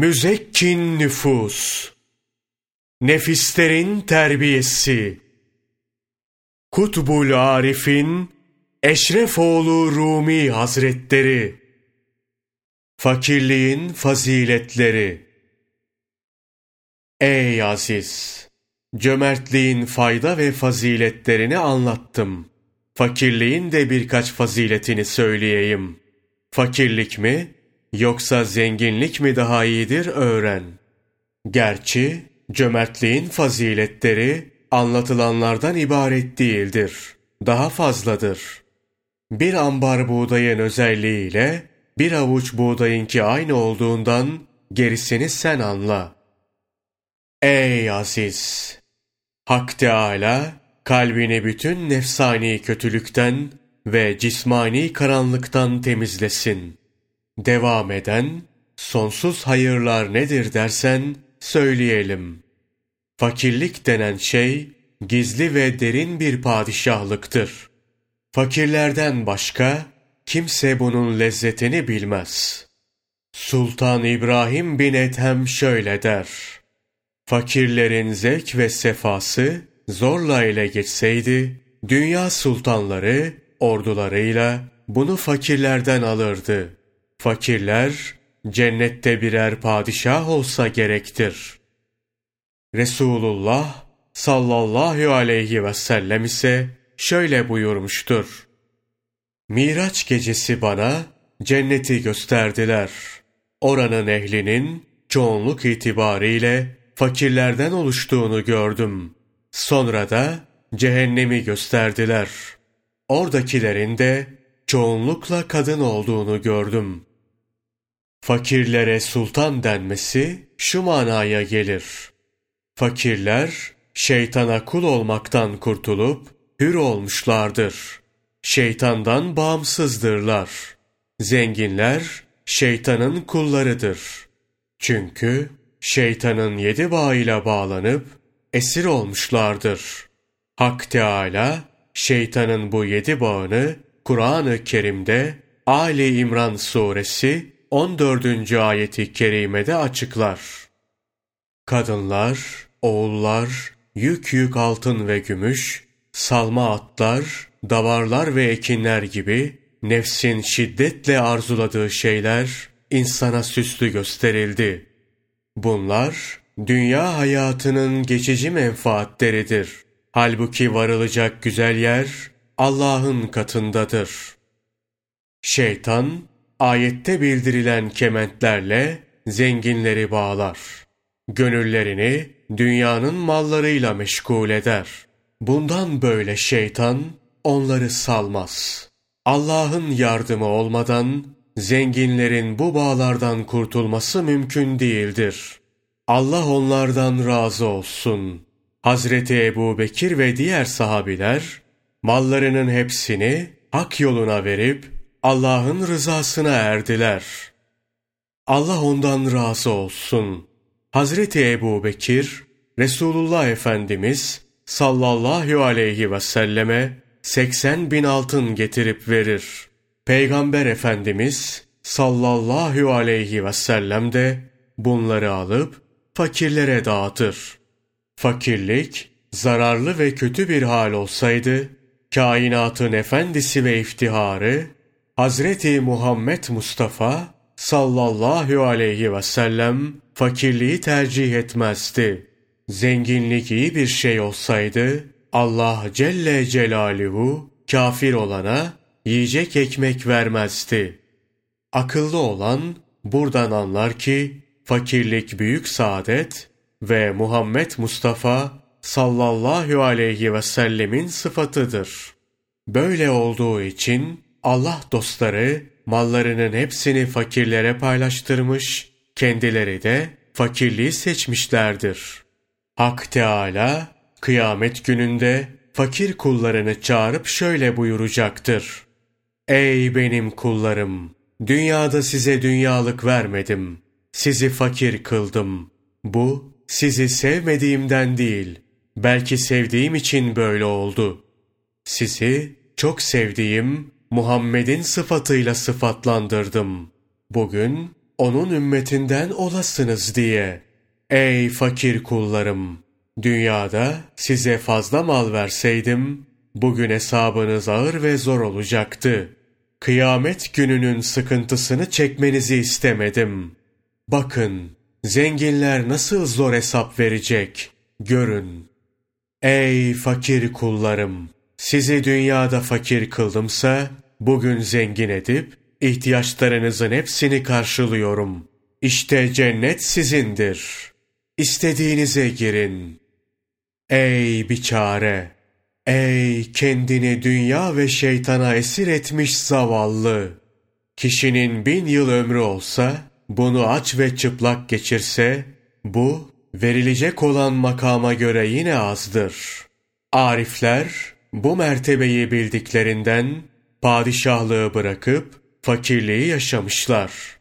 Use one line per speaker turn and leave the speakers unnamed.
Müzekkin nüfus, nefislerin terbiyesi, Kutbul Arif'in Eşrefoğlu Rumi Hazretleri, Fakirliğin faziletleri, Ey aziz! Cömertliğin fayda ve faziletlerini anlattım. Fakirliğin de birkaç faziletini söyleyeyim. Fakirlik mi, yoksa zenginlik mi daha iyidir öğren. Gerçi cömertliğin faziletleri anlatılanlardan ibaret değildir. Daha fazladır. Bir ambar buğdayın özelliğiyle bir avuç buğdayınki aynı olduğundan gerisini sen anla. Ey aziz! Hak Teâlâ kalbini bütün nefsani kötülükten ve cismani karanlıktan temizlesin. Devam eden, sonsuz hayırlar nedir dersen söyleyelim. Fakirlik denen şey, gizli ve derin bir padişahlıktır. Fakirlerden başka, kimse bunun lezzetini bilmez. Sultan İbrahim bin Ethem şöyle der. Fakirlerin zevk ve sefası zorla ele geçseydi, dünya sultanları ordularıyla bunu fakirlerden alırdı. Fakirler cennette birer padişah olsa gerektir. Resulullah sallallahu aleyhi ve sellem ise şöyle buyurmuştur. Miraç gecesi bana cenneti gösterdiler. Oranın ehlinin çoğunluk itibariyle fakirlerden oluştuğunu gördüm. Sonra da cehennemi gösterdiler. Oradakilerin de çoğunlukla kadın olduğunu gördüm. Fakirlere sultan denmesi şu manaya gelir. Fakirler şeytana kul olmaktan kurtulup hür olmuşlardır. Şeytandan bağımsızdırlar. Zenginler şeytanın kullarıdır. Çünkü şeytanın yedi bağıyla bağlanıp esir olmuşlardır. Hak Teâlâ şeytanın bu yedi bağını Kur'an-ı Kerim'de Ali İmran suresi 14. ayeti kerimede açıklar. Kadınlar, oğullar, yük yük altın ve gümüş, salma atlar, davarlar ve ekinler gibi nefsin şiddetle arzuladığı şeyler insana süslü gösterildi. Bunlar dünya hayatının geçici menfaatleridir. Halbuki varılacak güzel yer Allah'ın katındadır. Şeytan ayette bildirilen kementlerle zenginleri bağlar. Gönüllerini dünyanın mallarıyla meşgul eder. Bundan böyle şeytan onları salmaz. Allah'ın yardımı olmadan zenginlerin bu bağlardan kurtulması mümkün değildir. Allah onlardan razı olsun. Hazreti Ebu Bekir ve diğer sahabiler mallarının hepsini hak yoluna verip Allah'ın rızasına erdiler. Allah ondan razı olsun. Hazreti Ebu Bekir, Resulullah Efendimiz sallallahu aleyhi ve selleme 80 bin altın getirip verir. Peygamber Efendimiz sallallahu aleyhi ve sellem de bunları alıp fakirlere dağıtır. Fakirlik zararlı ve kötü bir hal olsaydı, kainatın efendisi ve iftiharı, Hazreti Muhammed Mustafa sallallahu aleyhi ve sellem fakirliği tercih etmezdi. Zenginlik iyi bir şey olsaydı, Allah Celle Celaluhu kafir olana yiyecek ekmek vermezdi. Akıllı olan buradan anlar ki fakirlik büyük saadet ve Muhammed Mustafa sallallahu aleyhi ve sellemin sıfatıdır. Böyle olduğu için Allah dostları mallarının hepsini fakirlere paylaştırmış, kendileri de fakirliği seçmişlerdir. Hak Teâlâ kıyamet gününde fakir kullarını çağırıp şöyle buyuracaktır. Ey benim kullarım! Dünyada size dünyalık vermedim. Sizi fakir kıldım. Bu sizi sevmediğimden değil, belki sevdiğim için böyle oldu. Sizi çok sevdiğim Muhammed'in sıfatıyla sıfatlandırdım. Bugün onun ümmetinden olasınız diye. Ey fakir kullarım! Dünyada size fazla mal verseydim, bugün hesabınız ağır ve zor olacaktı. Kıyamet gününün sıkıntısını çekmenizi istemedim. Bakın, zenginler nasıl zor hesap verecek, görün. Ey fakir kullarım! Sizi dünyada fakir kıldımsa, bugün zengin edip, ihtiyaçlarınızın hepsini karşılıyorum. İşte cennet sizindir. İstediğinize girin. Ey biçare! Ey kendini dünya ve şeytana esir etmiş zavallı! Kişinin bin yıl ömrü olsa, bunu aç ve çıplak geçirse, bu verilecek olan makama göre yine azdır. Arifler bu mertebeyi bildiklerinden padişahlığı bırakıp fakirliği yaşamışlar.